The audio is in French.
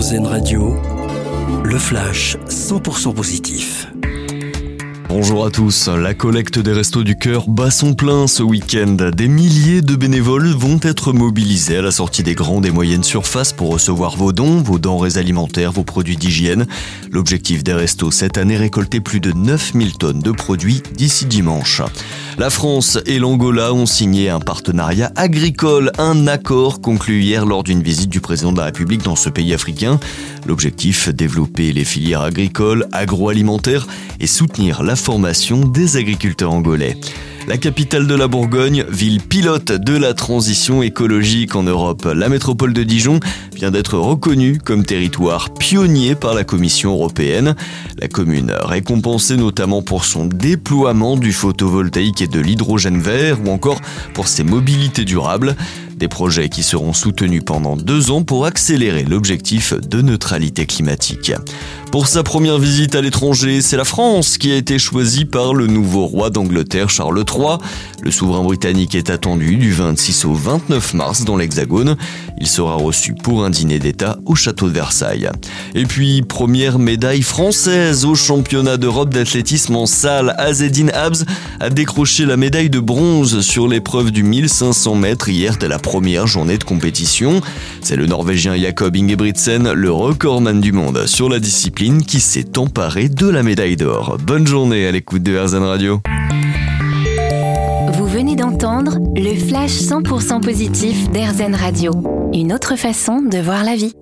Radio, le flash 100% positif. Bonjour à tous. La collecte des Restos du Cœur bat son plein ce week-end. Des milliers de bénévoles vont être mobilisés à la sortie des grandes et moyennes surfaces pour recevoir vos dons, vos denrées alimentaires, vos produits d'hygiène. L'objectif des Restos cette année, récolter plus de 9000 tonnes de produits d'ici dimanche. La France et l'Angola ont signé un partenariat agricole, un accord conclu hier lors d'une visite du président de la République dans ce pays africain. L'objectif, développer les filières agricoles, agroalimentaires et soutenir la formation des agriculteurs angolais. La capitale de la Bourgogne, ville pilote de la transition écologique en Europe, la métropole de Dijon vient d'être reconnue comme territoire pionnier par la Commission européenne. La commune récompensée notamment pour son déploiement du photovoltaïque et de l'hydrogène vert ou encore pour ses mobilités durables. Des projets qui seront soutenus pendant deux ans pour accélérer l'objectif de neutralité climatique. Pour sa première visite à l'étranger, c'est la France qui a été choisie par le nouveau roi d'Angleterre Charles III. Le souverain britannique est attendu du 26 au 29 mars dans l'Hexagone. Il sera reçu pour un dîner d'État au château de Versailles. Et puis, première médaille française au championnat d'Europe d'athlétisme en salle. Azedine Habs a décroché la médaille de bronze sur l'épreuve du 1500 mètres hier dès la première journée de compétition. C'est le Norvégien Jakob Ingebrigtsen, le recordman du monde sur la discipline qui s'est emparé de la médaille d'or. Bonne journée à l'écoute de RZN Radio. Vous venez d'entendre le flash 100% positif d'RZN Radio. Une autre façon de voir la vie.